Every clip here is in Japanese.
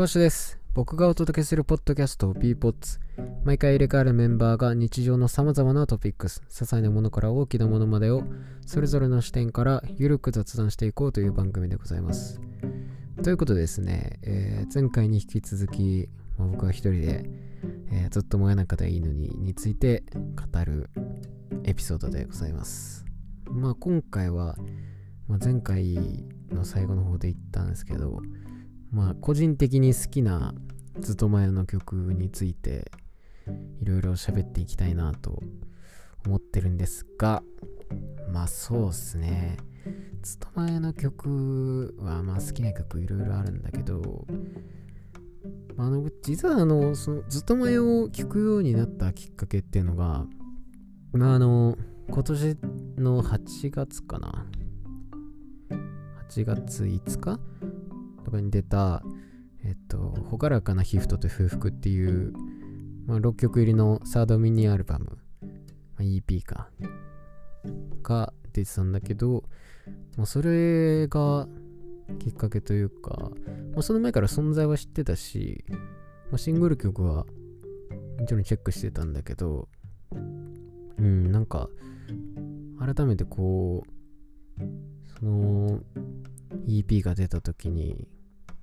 小橋です。僕がお届けするポッドキャスト b ポッツ毎回入れ替わるメンバーが日常の様々なトピックス、些細なものから大きなものまでをそれぞれの視点からゆるく雑談していこうという番組でございます。ということでですね、えー前回に引き続き、まあ僕は一人で、えーずっと燃えなかったいいのにについて語るエピソードでございます。まあ今回は、まあ、前回の最後の方で言ったんですけど、まあ個人的に好きなずっと前の曲についていろいろ喋っていきたいなと思ってるんですがまあそうっすね。ずっと前の曲はまあ好きな曲いろいろあるんだけどあの実はあのそのずっと前を聴くようになったきっかけっていうのがまああの今年の8月かな。8月5日とかに出た、えっと、ほがらかな皮膚とて風服っていう、まあ、6曲入りのサードミニアルバム、まあ EP か、が出てたんだけど、まあ、それがきっかけというか、まあ、その前から存在は知ってたし、まあ、シングル曲はもちろんチェックしてたんだけど、うん、なんか、改めてこう、その EP が出た時に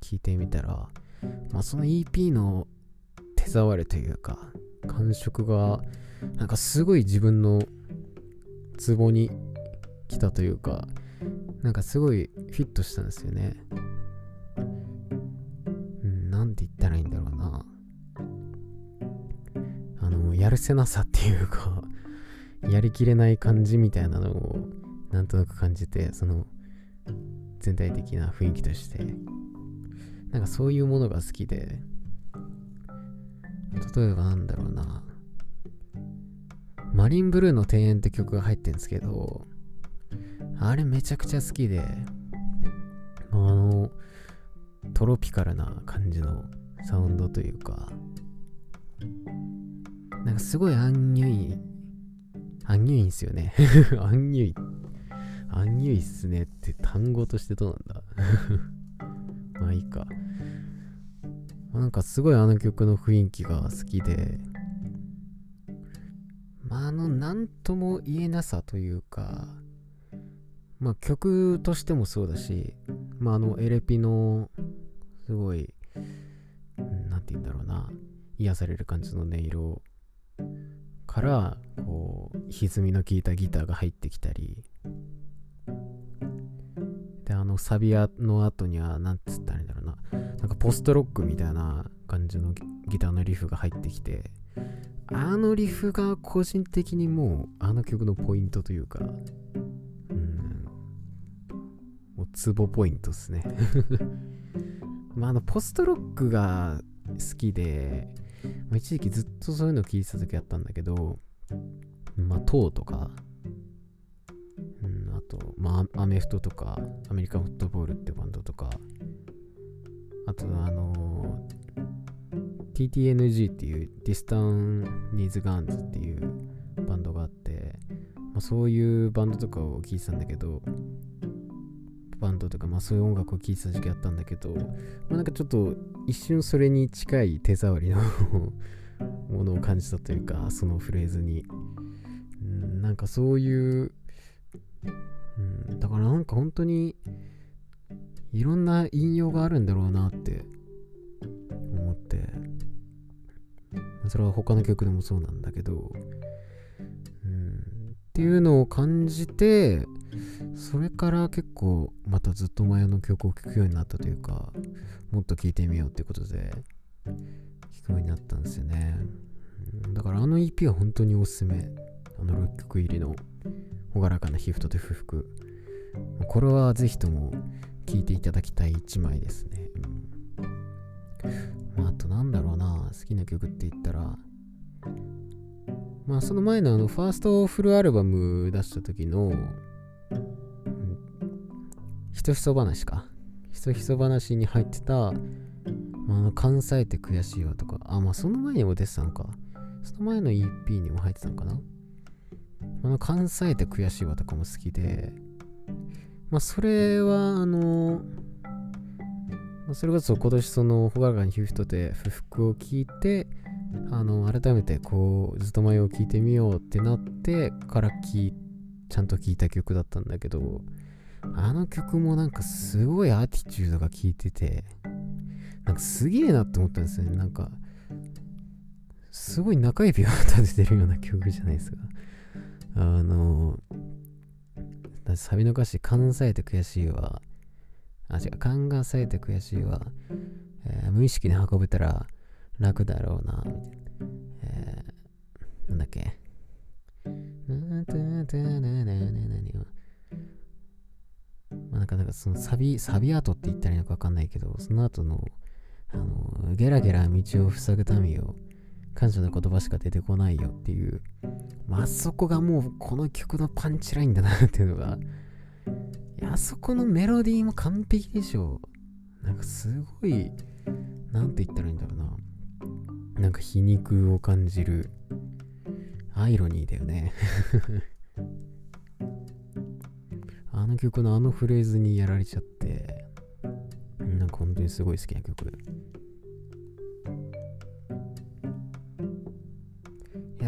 聞いてみたら、まあ、その EP の手触りというか感触がなんかすごい自分のツボに来たというかなんかすごいフィットしたんですよね。うんなんて言ったらいいんだろうな。あのやるせなさっていうかやりきれない感じみたいなのをなんとなく感じてその全体的な雰囲気としてなんかそういうものが好きで。例えばなんだろうな。マリンブルーの庭園って曲が入ってるんですけどあれめちゃくちゃ好きで。あのトロピカルな感じのサウンドというか。なんかすごいアンニュイアンニュイんすよね。アンニュイアンニュイっすねって単語としてどうなんだ。まあいいか。なんかすごいあの曲の雰囲気が好きで、まああのなんとも言えなさというか、まあ曲としてもそうだし、まああのエレピのすごい、うんなんて言うんだろうな、癒される感じの音色から、こう、歪みの効いたギターが入ってきたり、サビの後には、なんつったらいいんだろうな、なんかポストロックみたいな感じのギターのリフが入ってきて、あのリフが個人的にもうあの曲のポイントというか、うん、もうツボポイントですね。まああのポストロックが好きで、まあ、一時期ずっとそういうの聞いてた時あったんだけど、まあ、トーとか、と、まあ、アメフトとか、アメリカンフットボールってバンドとか、あと、あのー TTNG っていう、ディスタン・ニーズ・ガンズっていうバンドがあって、まあ、そういうバンドとかを聴いてたんだけど、バンドとか、まあそういう音楽を聴いてた時期あったんだけど、まあなんかちょっと一瞬それに近い手触りの ものを感じたというか、そのフレーズに。なんかそういう、からなんか本当にいろんな引用があるんだろうなって思って。それは他の曲でもそうなんだけど、うん、っていうのを感じてそれから結構またずっと前の曲を聴くようになったというかもっと聴いてみようってことで聴くようになったんですよね。だからあの EP は本当におすすめ。あの6曲入りの朗らかな皮膚とて不服。これはぜひとも聴いていただきたい1枚ですね、うん。まあ、となんだろうな。好きな曲って言ったら。まあその前のあのファーストフルアルバム出した時の、うん、ひとひそ話か。ひとひそ話に入ってた、まあ、あの関西って悔しいわとか。あまあその前にも出てたのか。その前の EP にも入ってたのかな。あの関西って悔しいわとかも好きで。まあそれはあのそれこそ今年そのほがらかにヒューフトで不服を聞いてあの改めてこうずっと前を聴いてみようってなってからきちゃんと聴いた曲だったんだけどあの曲もなんかすごいアティチュードが効いててなんかすげえなって思ったんですよね。なんかすごい中指を立ててるような曲じゃないですか。あのサビの歌詞「勘さえて悔しいわ」あ違う勘がさえて悔しいわ、えー、無意識に運べたら楽だろうな、みたいな。えー、なんだっけ。まあ、なんか、なんかそのサビ、サビ跡って言ったらいいのかわかんないけど、その後の、あの、ゲラゲラ道を塞ぐためよ、感謝の言葉しか出てこないよっていう、まあ、そこがもうこの曲のパンチラインだなっていうのが、いや、あそこのメロディーも完璧でしょ。なんかすごい、なんて言ったらいいんだろうな。なんか皮肉を感じる。アイロニーだよね。あの曲のあのフレーズにやられちゃって。なんか本当にすごい好きな曲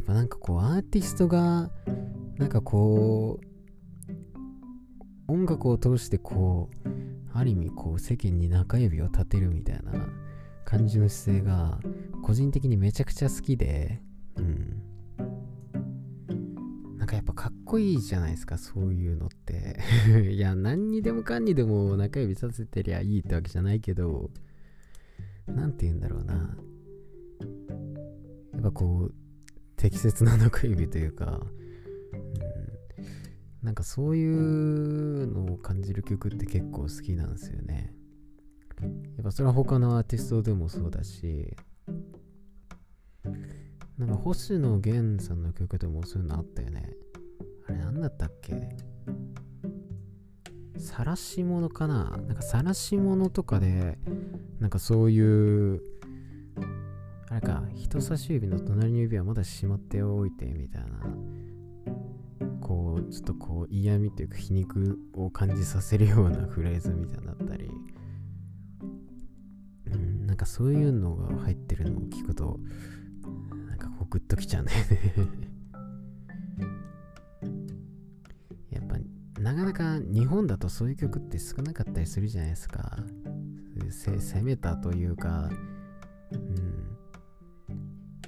ぱなんかこうアーティストがなんかこう音楽を通してこうある意味こう世間に中指を立てるみたいな感じの姿勢が個人的にめちゃくちゃ好きで、うん。なんかやっぱかっこいいじゃないですか、そういうのって。いや、何にでもかんにでも中指させてりゃいいってわけじゃないけど、なんて言うんだろうな。やっぱこう、適切な中指というか、うん、なんかそういうのを感じる曲って結構好きなんですよね。やっぱそれは他のアーティストでもそうだし、なんか星野源さんの曲でもそういうのあったよね。あれなんだったっけ？晒し物かな？なんか晒し物とかで、なんかそういう、あれか、人差し指の隣の指はまだしまっておいてみたいな、こう、ちょっとこう嫌味というか皮肉を感じさせるようなフレーズみたいになったり、うん、なんかそういうのが入ってるのを聞くと、なんかこうグッときちゃうね。やっぱなかなか日本だとそういう曲って少なかったりするじゃないですか。攻めたというか、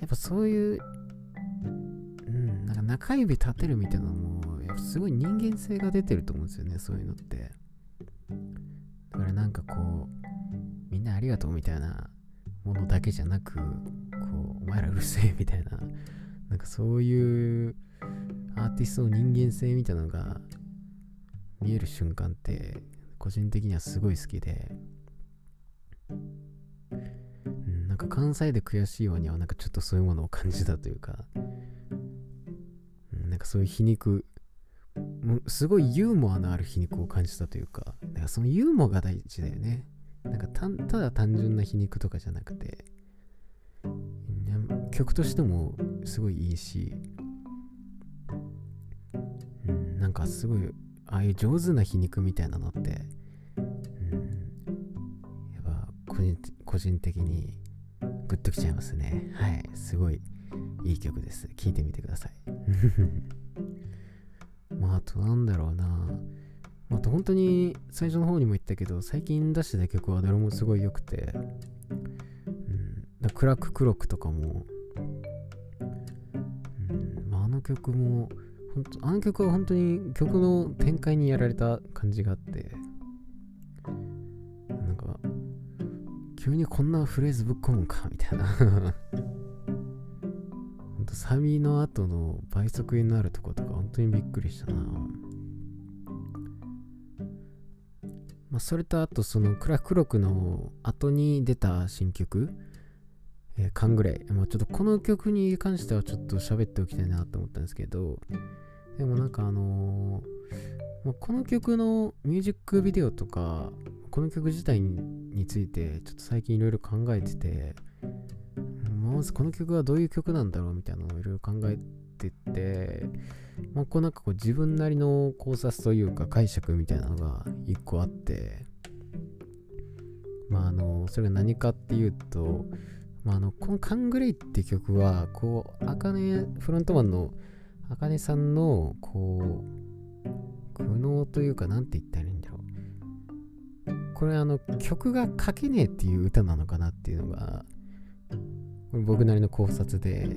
やっぱそういう、うん、なんか中指立てるみたいなのも、やっぱすごい人間性が出てると思うんですよね、そういうのって。だからなんかこう、みんなありがとうみたいなものだけじゃなく、こう、お前らうるせえみたいな、なんかそういうアーティストの人間性みたいなのが見える瞬間って、個人的にはすごい好きで、関西で悔しいようにはなんかちょっとそういうものを感じたというか、うん、なんかそういう皮肉。もすごいユーモアのある皮肉を感じたというか、だからそのユーモアが大事だよね。なんかたただ単純な皮肉とかじゃなくて、曲としてもすごいいいし、うん、なんかすごい、ああいう上手な皮肉みたいなのって、うん、やっぱ個人個人的にグッときちゃいますね。はい、すごいいい曲です。聴いてみてください。まあ、あとなんだろうな。あと本当に最初の方にも言ったけど、最近出した曲はどれもすごい良くて、うん、クラッククロックとかも、うんまあ、あの曲も、本当あの曲は本当に曲の展開にやられた感じがあっ急にこんなフレーズぶっ込むかみたいな サビの後の倍速になるとことか本当にびっくりしたな。まあ、それとあとそのクラクロクの後に出た新曲、えー、カングレイ。まあ、ちょっとこの曲に関してはちょっと喋っておきたいなと思ったんですけど、でもなんかあのー、まあ、この曲のミュージックビデオとか、この曲自体についてちょっと最近いろいろ考えてて、まずこの曲はどういう曲なんだろうみたいなのをいろいろ考えてて、まあ、こうなんかこう自分なりの考察というか解釈みたいなのが一個あって、まああのそれが何かっていうと、まあ、あのこの「カングレイ」って曲はこうあかねフロントマンのあかねさんのこう苦悩というか何て言ったらいいんだろう。これあの曲が書けねえっていう歌なのかなっていうのがこれ僕なりの考察で、う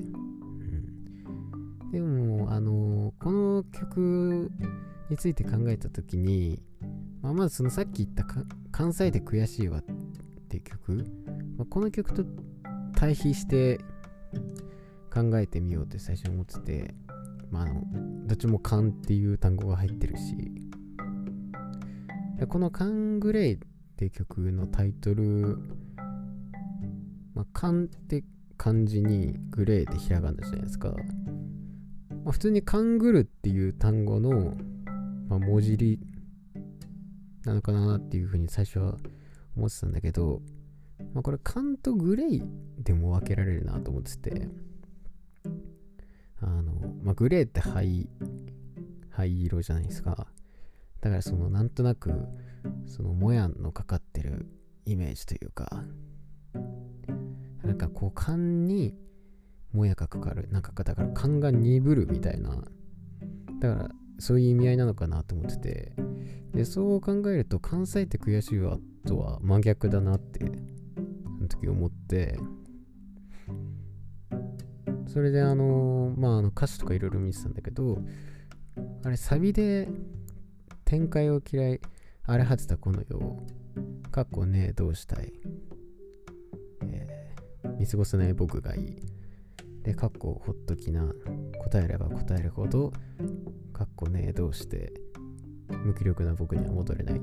ん、でもあのこの曲について考えた時に、まあ、まずそのさっき言った関西で悔しいわっていう曲、まあ、この曲と対比して考えてみようって最初に思ってて、まあ、あのどっちも「勘」っていう単語が入ってるし。この「カングレイ」って曲のタイトルまあ、勘って漢字にグレーってひらがなじゃないですか。まあ、普通にカングルっていう単語の、まあ、文字りなのかなっていうふうに最初は思ってたんだけど、まあ、これ缶とグレーでも分けられるなと思ってて、あの、まあ、グレーって灰、灰色じゃないですか。だからそのなんとなくそのもやのかかってるイメージというか、なんかこう勘にもやがかかる。なんかだから勘が鈍るみたいな。だからそういう意味合いなのかなと思ってて。で、そう考えると関西って悔しいわとは真逆だなって、その時思って、それであのまああの歌詞とかいろいろ見てたんだけど、あれサビで展開を嫌い、荒れ果てたこの世を、かっこねえどうしたい。えー、見過ごせない僕がいい。で、かっこほっときな。答えれば答えるほど、かっこねえどうして、無気力な僕には戻れない。っ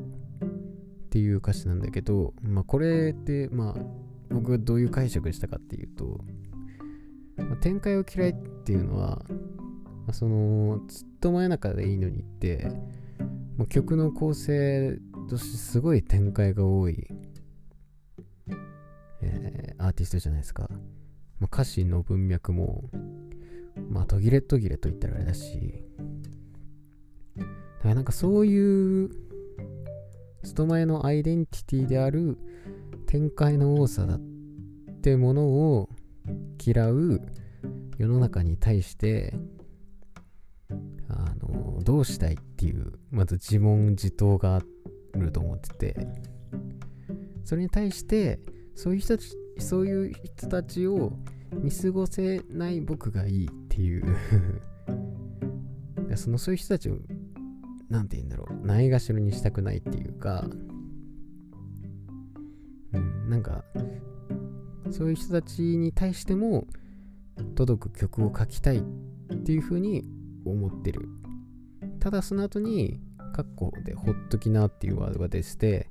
ていう歌詞なんだけど、まあこれって、まあ僕がどういう解釈したかっていうと、まあ、展開を嫌いっていうのは、まあ、そのずっと真夜中でいいのにって、まあ、曲の構成としてすごい展開が多い、えー、アーティストじゃないですか。まあ、歌詞の文脈も、まあ途切れ途切れと言ったらあれだし、だからなんかそういう人前のアイデンティティである展開の多さだってものを嫌う世の中に対してあのどうしたいっていうまず自問自答があると思ってて。それに対してそういう人たちそういう人たちを見過ごせない僕がいいっていう。そのそういう人たちを何て言うんだろうないがしろにしたくないっていうか。うんなんかそういう人たちに対しても届く曲を書きたいっていうふうに思ってる。ただその後に、カッコでほっときなっていうワードが出てて、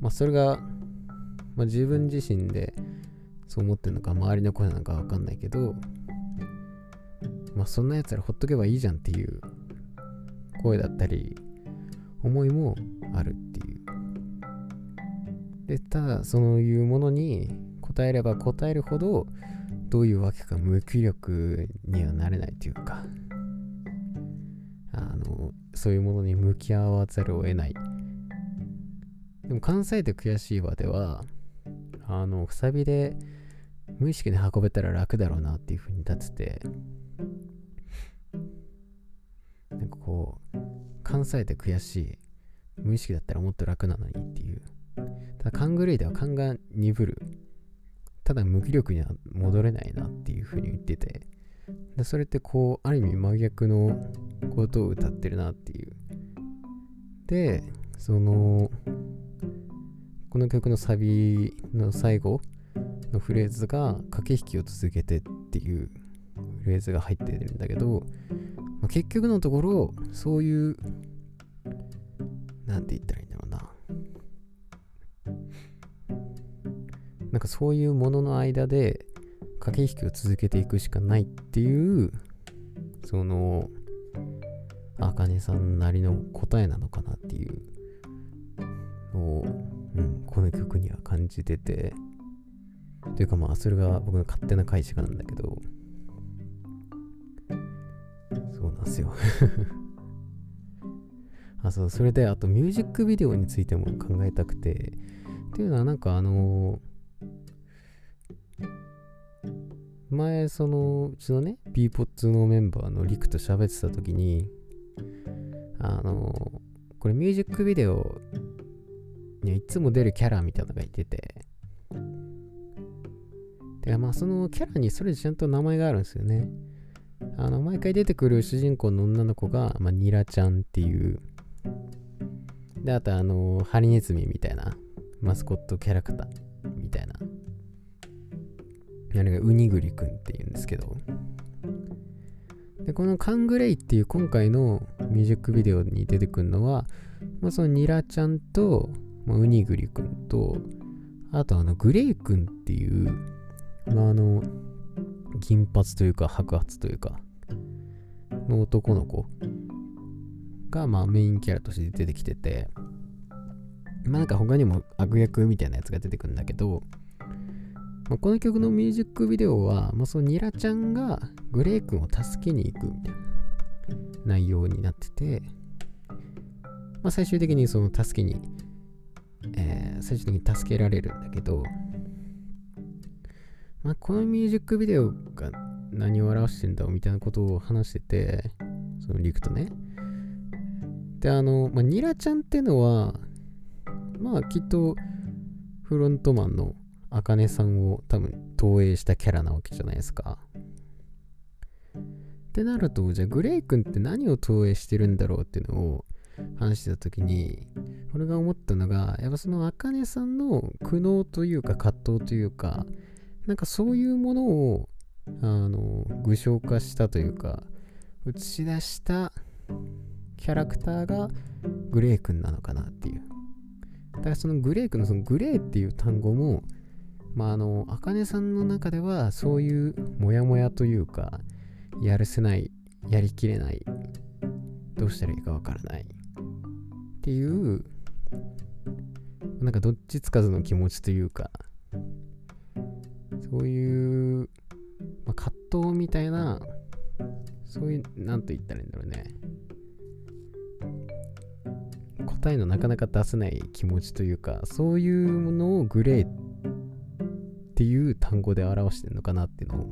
まあそれが、まあ自分自身でそう思ってるのか周りの声なのかわかんないけど、まあそんなやつらほっとけばいいじゃんっていう声だったり、思いもあるっていう。で、ただそういうものに答えれば答えるほどどういうわけか無気力にはなれないというかあのそういうものに向き合わざるを得ない。でも関西で悔しいわではあのくさびで無意識で運べたら楽だろうなっていう風に立っててなんかこう関西で悔しい無意識だったらもっと楽なのにっていう。ただカングレイでは勘が鈍る。ただ無気力には戻れないなっていうふうに言ってて。でそれってこうある意味真逆のことを歌ってるなっていう。でそのこの曲のサビの最後のフレーズが駆け引きを続けてっていうフレーズが入ってるんだけど、まあ、結局のところそういうなんて言ったらいいんだろうな。なんかそういうものの間で駆け引きを続けていくしかないっていうそのあかねさんなりの答えなのかなっていうのを、うん、この曲には感じてて。というかまあそれが僕の勝手な解釈なんだけど。そうなんですよ。あそうそれであとミュージックビデオについても考えたくて。っていうのはなんかあの前そのうちのね b ポッツのメンバーのリクと喋ってた時にあのこれミュージックビデオにいつも出るキャラみたいなのがいてて。でまあそのキャラにそれちゃんと名前があるんですよね。あの毎回出てくる主人公の女の子が、まあ、ニラちゃんっていう。であとあのハリネズミみたいなマスコットキャラクター。あれがウニグリくんっていうんですけどでこのカングレイっていう今回のミュージックビデオに出てくるのは、まあ、そのニラちゃんと、まあ、ウニグリくんとあとあのグレイくんっていう、まあ、あの銀髪というか白髪というかの男の子がまあメインキャラとして出てきててまあなんか他にも悪役みたいなやつが出てくるんだけど、まあ、この曲のミュージックビデオは、まあ、そのニラちゃんがグレイ君を助けに行くみたいな内容になってて、まあ、最終的にその助けに、えー、最終的に助けられるんだけど、まあ、このミュージックビデオが何を表してんだみたいなことを話してて、そのリクとね。で、あの、まあ、ニラちゃんってのは、まあきっとフロントマンのあかねさんを多分投影したキャラなわけじゃないですか。ってなると、じゃあグレイ君って何を投影してるんだろうっていうのを話してた時に、俺が思ったのが、やっぱそのあかねさんの苦悩というか葛藤というか、なんかそういうものを、あの、具象化したというか、映し出したキャラクターがグレイ君なのかなっていう。だからそのグレークのそのグレーっていう単語も、まああの、あかねさんの中ではそういうモヤモヤというか、やるせない、やりきれない、どうしたらいいかわからないっていう、なんかどっちつかずの気持ちというか、そういう、まあ、葛藤みたいな、そういう、なんと言ったらいいんだろうね。答えのなかなか出せない気持ちというか、そういうものをグレーっていう単語で表してるのかなっていうのを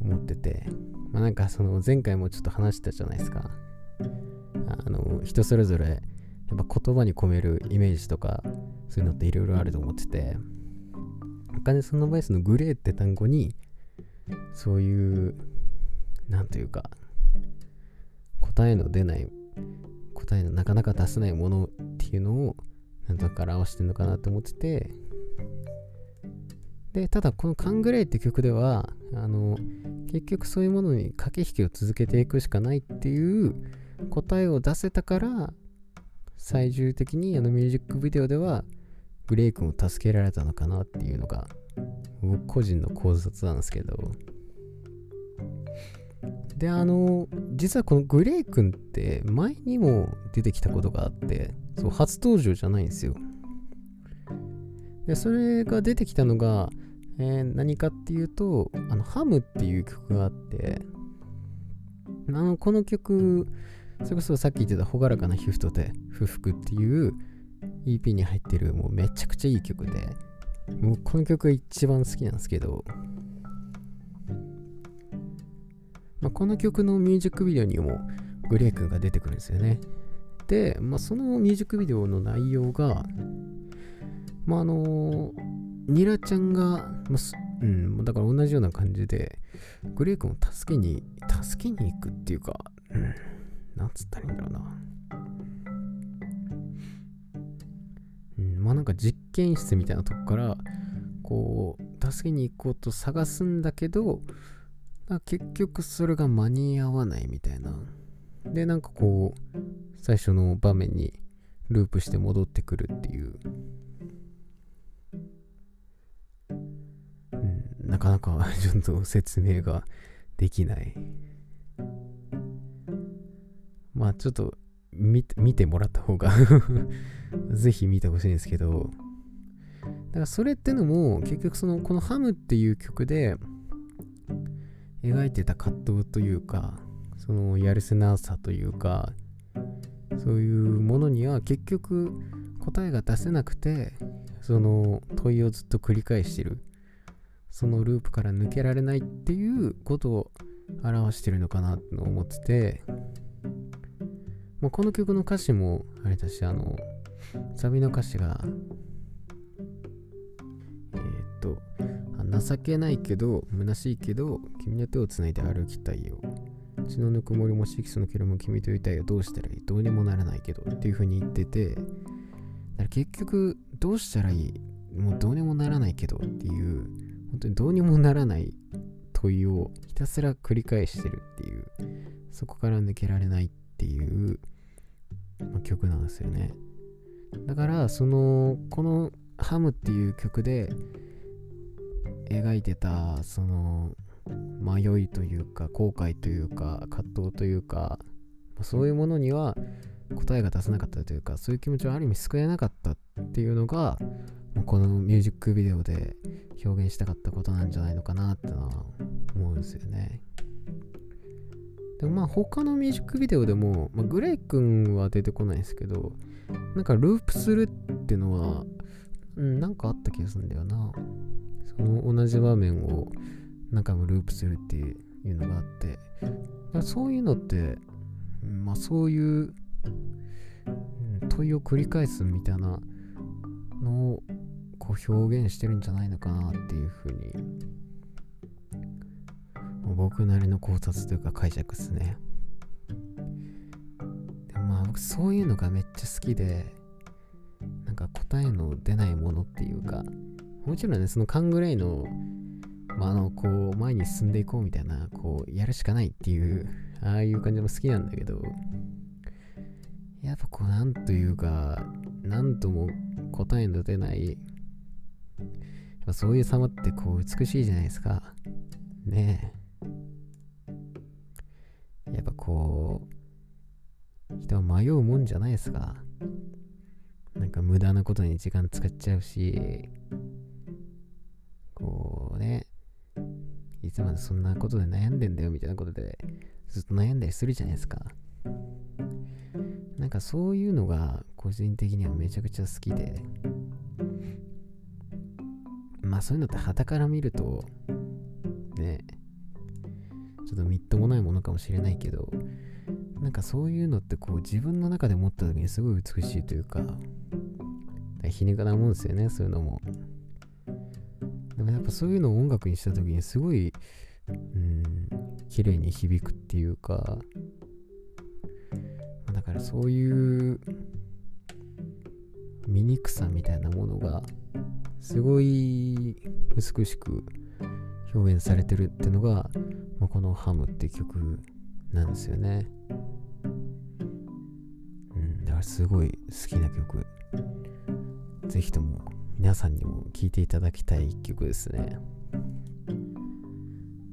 思ってて、まあなんかその前回もちょっと話したじゃないですか。あの、人それぞれやっぱ言葉に込めるイメージとか、そういうのっていろいろあると思ってて、お金その場合そのグレーって単語に、そういう、なんというか、答えの出ない答えのなかなか出せないものっていうのをなんとか表してるのかなって思っててでただこの「カングレイ」って曲ではあの結局そういうものに駆け引きを続けていくしかないっていう答えを出せたから最終的にあのミュージックビデオではグレイ君を助けられたのかなっていうのが僕個人の考察なんですけどで、あの、実はこのグレイ君って前にも出てきたことがあって、そう、初登場じゃないんですよ。で、それが出てきたのが、えー、何かっていうと、あの、ハムっていう曲があって、あの、この曲、それこそさっき言ってた朗らかな皮膚とて不服っていう EP に入ってるもうめちゃくちゃいい曲で、もうこの曲が一番好きなんですけど、まあ、この曲のミュージックビデオにもグレイ君が出てくるんですよね。で、まあ、そのミュージックビデオの内容が、まあ、あの、ニラちゃんが、ま、うん、だから同じような感じで、グレイ君を助けに、助けに行くっていうか、うん、なんつったらいいんだろうな。うん、まあなんか実験室みたいなとこから、こう、助けに行こうと探すんだけど、結局それが間に合わないみたいな。で、なんかこう、最初の場面にループして戻ってくるっていう。なかなか ちょっと説明ができない。まあちょっと見てもらった方が ぜひ見てほしいんですけど、だからそれってのも結局そのこのハムっていう曲で描いてた葛藤というかそのやるせなさというかそういうものには結局答えが出せなくてその問いをずっと繰り返してるそのループから抜けられないっていうことを表してるのかなと思ってて、まあ、この曲の歌詞もあれだしあのサビの歌詞がえー、っと情けないけど虚しいけど君の手をつないで歩きたいよ。血のぬくもりも色素の毛も君といたいよ。どうしたらいい？どうにもならないけど。っていう風に言っててだから結局どうしたらいい？もうどうにもならないけどっていう本当にどうにもならない問いをひたすら繰り返してるっていうそこから抜けられないっていう、まあ、曲なんですよね。だからそのこの「ハム」っていう曲で描いてたその迷いというか後悔というか葛藤というかそういうものには答えが出せなかったというかそういう気持ちをある意味救えなかったっていうのがこのミュージックビデオで表現したかったことなんじゃないのかなってのは思うんですよね。でもまあ他のミュージックビデオでも、まあ、グレイ君は出てこないですけどなんかループするっていうのは、うん、なんかあった気がするんだよな。その同じ場面を何回もループするっていうのがあって、そういうのって、まあそういう、問いを繰り返すみたいなのこう表現してるんじゃないのかなっていうふうに。僕なりの考察というか解釈ですね。でまあ僕そういうのがめっちゃ好きでなんか答えの出ないものっていうかもちろんねそのカングレイのまあ、のこう前に進んでいこうみたいなこうやるしかないっていうああいう感じも好きなんだけどやっぱこうなんというかなんとも答えの出ないそういう様ってこう美しいじゃないですか。ねえ。やっぱこう、人は迷うもんじゃないですか。なんか無駄なことに時間使っちゃうし、こうね、いつまでそんなことで悩んでんだよみたいなことでずっと悩んだりするじゃないですか。なんかそういうのが個人的にはめちゃくちゃ好きで、まあそういうのって旗から見ると、ね、ちょっとみっともないものかもしれないけど、なんかそういうのってこう自分の中で持った時にすごい美しいというか、皮肉なもんですよね、そういうのも。でもやっぱそういうのを音楽にした時にすごい、うん、綺麗に響くっていうか、からそういう醜さみたいなものがすごい美しく表現されてるってのが、まあ、この「ハム」って曲なんですよね。うん、だからすごい好きな曲。ぜひとも皆さんにも聴いていただきたい一曲ですね。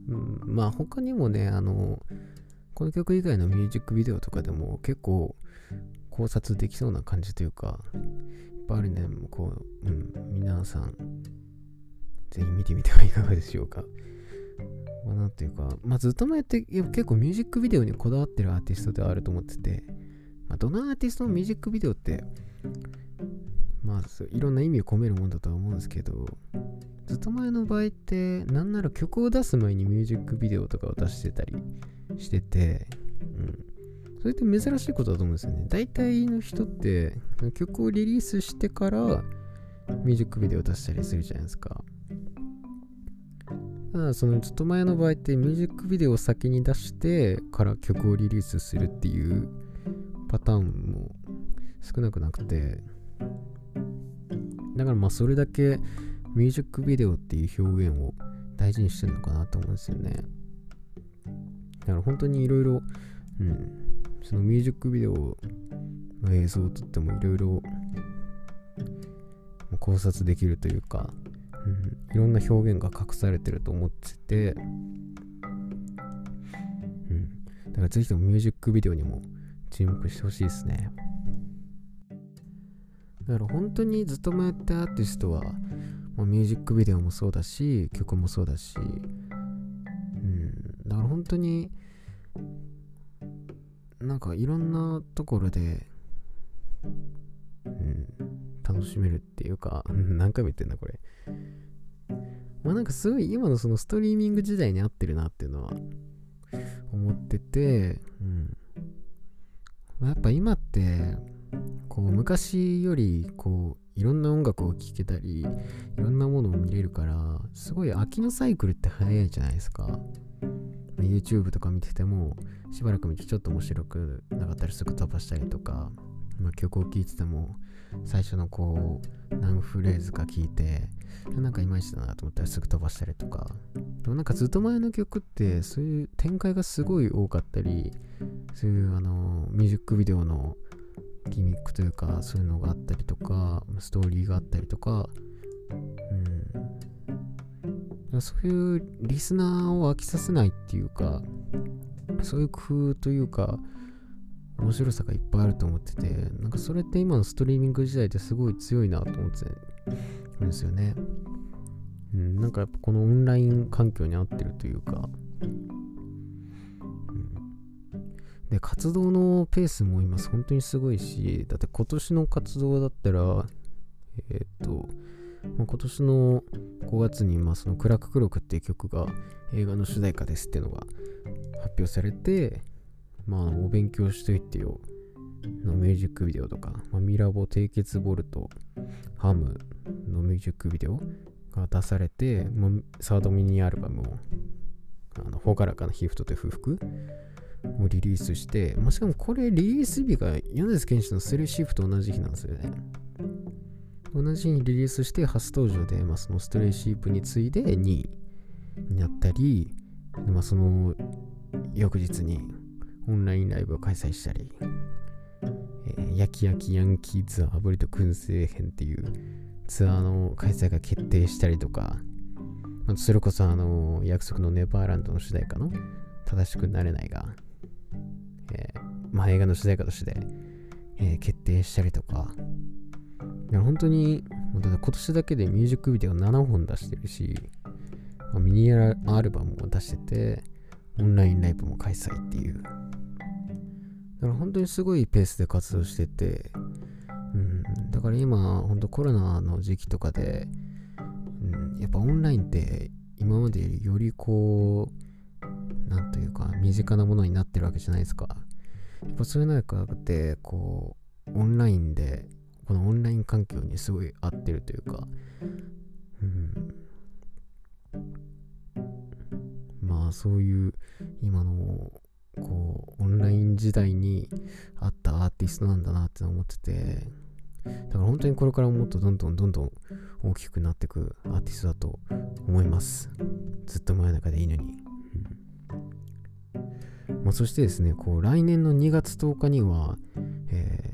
うん、まあ他にもね、あの、この曲以外のミュージックビデオとかでも結構考察できそうな感じというか、いっぱいあるんで、こう、うん、皆さん、ぜひ見てみてはいかがでしょうか。まあ、なんていうか、まあ、ずっと前って結構ミュージックビデオにこだわってるアーティストではあると思ってて、まあ、どのアーティストのミュージックビデオって、まあ、いろんな意味を込めるもんだとは思うんですけど、ずっと前の場合って、なんなら曲を出す前にミュージックビデオとかを出してたりしてて、うん。それって珍しいことだと思うんですよね。大体の人って曲をリリースしてからミュージックビデオ出したりするじゃないですか。ただそのちょっと前の場合ってミュージックビデオを先に出してから曲をリリースするっていうパターンも少なくなくてだからまあそれだけミュージックビデオっていう表現を大事にしてるのかなと思うんですよね。だから本当にいろいろ、うん、そのミュージックビデオの映像を撮ってもいろいろ考察できるというか、うん、いろんな表現が隠されてると思ってて、うん、だからぜひともミュージックビデオにも注目してほしいですね。だから本当にずっと前やったアーティストは、まあ、ミュージックビデオもそうだし、曲もそうだし、当になんかいろんなところで、うん、楽しめるっていうか、何回も言ってんだこれ。まあなんかすごい今のそのストリーミング時代に合ってるなっていうのは思ってて、うん。まあ、やっぱ今って、こう昔よりこういろんな音楽を聴けたりいろんなものを見れるからすごい飽きのサイクルって早いじゃないですか YouTube とか見ててもしばらく見てちょっと面白くなかったりすぐ飛ばしたりとか、まあ、曲を聴いてても最初のこう何フレーズか聞いてなんかいまいちだなと思ったらすぐ飛ばしたりとか。でもなんかずっと前の曲ってそういう展開がすごい多かったりそういうあのミュージックビデオのギミックというかそういうのがあったりとかストーリーがあったりとかうん。そういうリスナーを飽きさせないっていうかそういう工夫というか面白さがいっぱいあると思っててなんかそれって今のストリーミング時代ってすごい強いなと思ってるんですよね。うん、なんかやっぱこのオンライン環境に合ってるというか。で、活動のペースも今本当にすごいし、だって今年の活動だったら、えー、っと、まあ、今年の5月に、まあ、そのクラッククロックっていう曲が映画の主題歌ですっていうのが発表されて、まあ、お勉強しといてよのミュージックビデオとか、まあ、ミラボ低血ボルトハムのミュージックビデオが出されて、まあ、サードミニアルバムをあの、ほがらかな皮膚とて不服をリリースして、まあ、しかもこれリリース日が米津玄師のスレシフと同じ日なんですよね。同じにリリースして初登場で、まあ、そのストレイシープに次いで2位になったり、まあ、その翌日にオンラインライブを開催したり、えー、焼き焼きヤンキーツアーブリと燻製編っていうツアーの開催が決定したりとか、それこそあの約束のネパーランドの主題歌の正しくなれないがえー、まあ、映画の主題歌として、えー、決定したりとか、いや本当に、だ今年だけでミュージックビデオ7本出してるし、ま、ミニアルバムも出してて、オンラインライブも開催っていう。だから本当にすごいペースで活動してて、うん、だから今、本当コロナの時期とかで、うん、やっぱオンラインって今までよりよりこう、なんというか、身近なものになってるわけじゃないですか。やっぱそういう中で、こう、オンラインで、このオンライン環境にすごい合ってるというか、うん。まあ、そういう、今の、こう、オンライン時代にあったアーティストなんだなって思ってて、だから本当にこれからもっとどんどんどんどん大きくなっていくアーティストだと思います。ずっと真夜中でいいのに。まあ、そしてですね、こう来年の2月10日には、え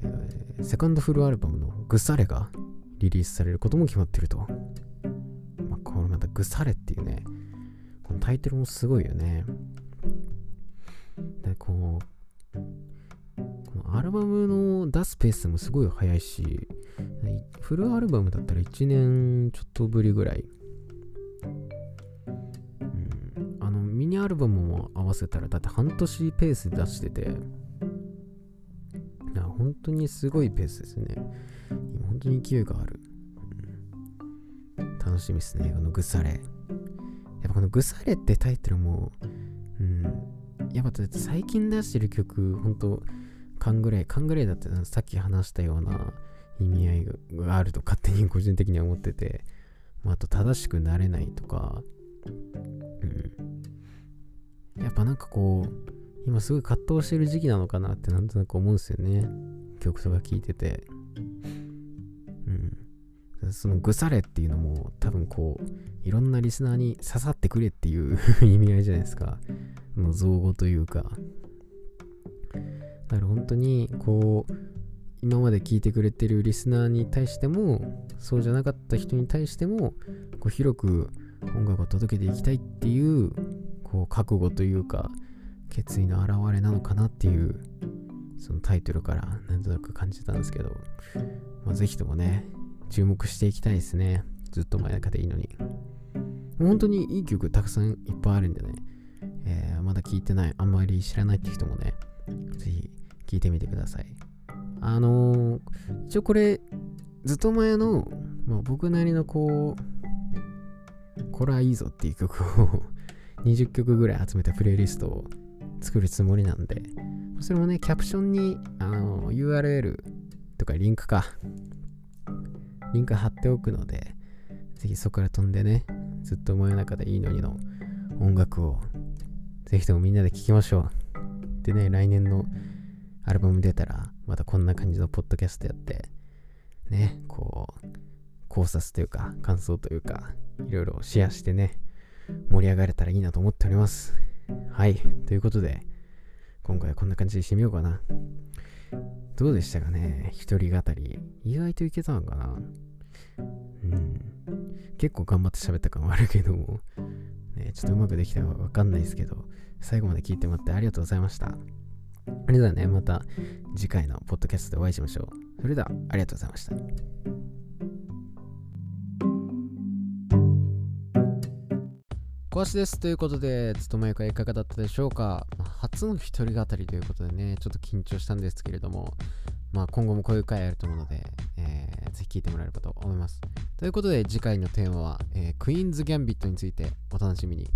ー、セカンドフルアルバムグサレがリリースされることも決まってると。まあ、これまたグサレっていうね、このタイトルもすごいよね。で、こう、このアルバムの出すペースもすごい早いし、フルアルバムだったら1年ちょっとぶりぐらいうん、あの、ミニアルバムも合わせたらだって半年ペースで出してて、本当にすごいペースですね。当に勢いがある。楽しみですね。このグサレ。やっぱこのグサレってタイトルも、うん、やっぱ最近出してる曲、本当勘ぐらい、勘ぐらいだってさっき話したような意味合いがあると勝手に個人的には思ってて、まあ、あと正しくなれないとか、うん、やっぱなんかこう、今すごい葛藤してる時期なのかなってなんとなく思うんですよね。曲とか聴いてて。そのぐされっていうのも多分こう、いろんなリスナーに刺さってくれっていう 意味合いじゃないですか。の造語というか。だから本当にこう、今まで聞いてくれてるリスナーに対しても、そうじゃなかった人に対しても、こう広く音楽を届けていきたいっていうこう覚悟というか決意の表れなのかなっていうそのタイトルからなんとなく感じたんですけど、まあ、ぜひともね注目していきたいですね。ずっと前中でいいのに。本当にいい曲たくさんいっぱいあるんでね、えー、まだ聞いてないあんまり知らないって人もねぜひ聞いてみてください。あのー、一応これずっと前の、まあ、僕なりのこう、これはいいぞっていう曲を 20曲ぐらい集めたプレイリストを作るつもりなんで、それもね、キャプションにあの URL とかリンクか、リンク貼っておくので、ぜひそこから飛んでね、ずっと真夜中でいいのにの音楽をぜひともみんなで聴きましょう。でね、来年のアルバム出たら、またこんな感じのポッドキャストやって、ね、こう、考察というか、感想というか、いろいろシェアしてね、盛り上がれたらいいなと思っております。はい。ということで、今回はこんな感じでしてみようかな。どうでしたかね？一人語り。意外といけたのかな？うん。結構頑張って喋った感はあるけども、ね、ちょっとうまくできたかわかんないですけど、最後まで聞いてもらってありがとうございました。それではね、また次回のポッドキャストでお会いしましょう。それではありがとうございました。小橋です。ということで、勤め役はいかがだったでしょうか、初の一人語りということでね、ちょっと緊張したんですけれども、まあ今後もこういう回あると思うので、えー、ぜひ聞いてもらえればと思います。ということで、次回のテーマは、えー、クイーンズ・ギャンビットについてお楽しみに。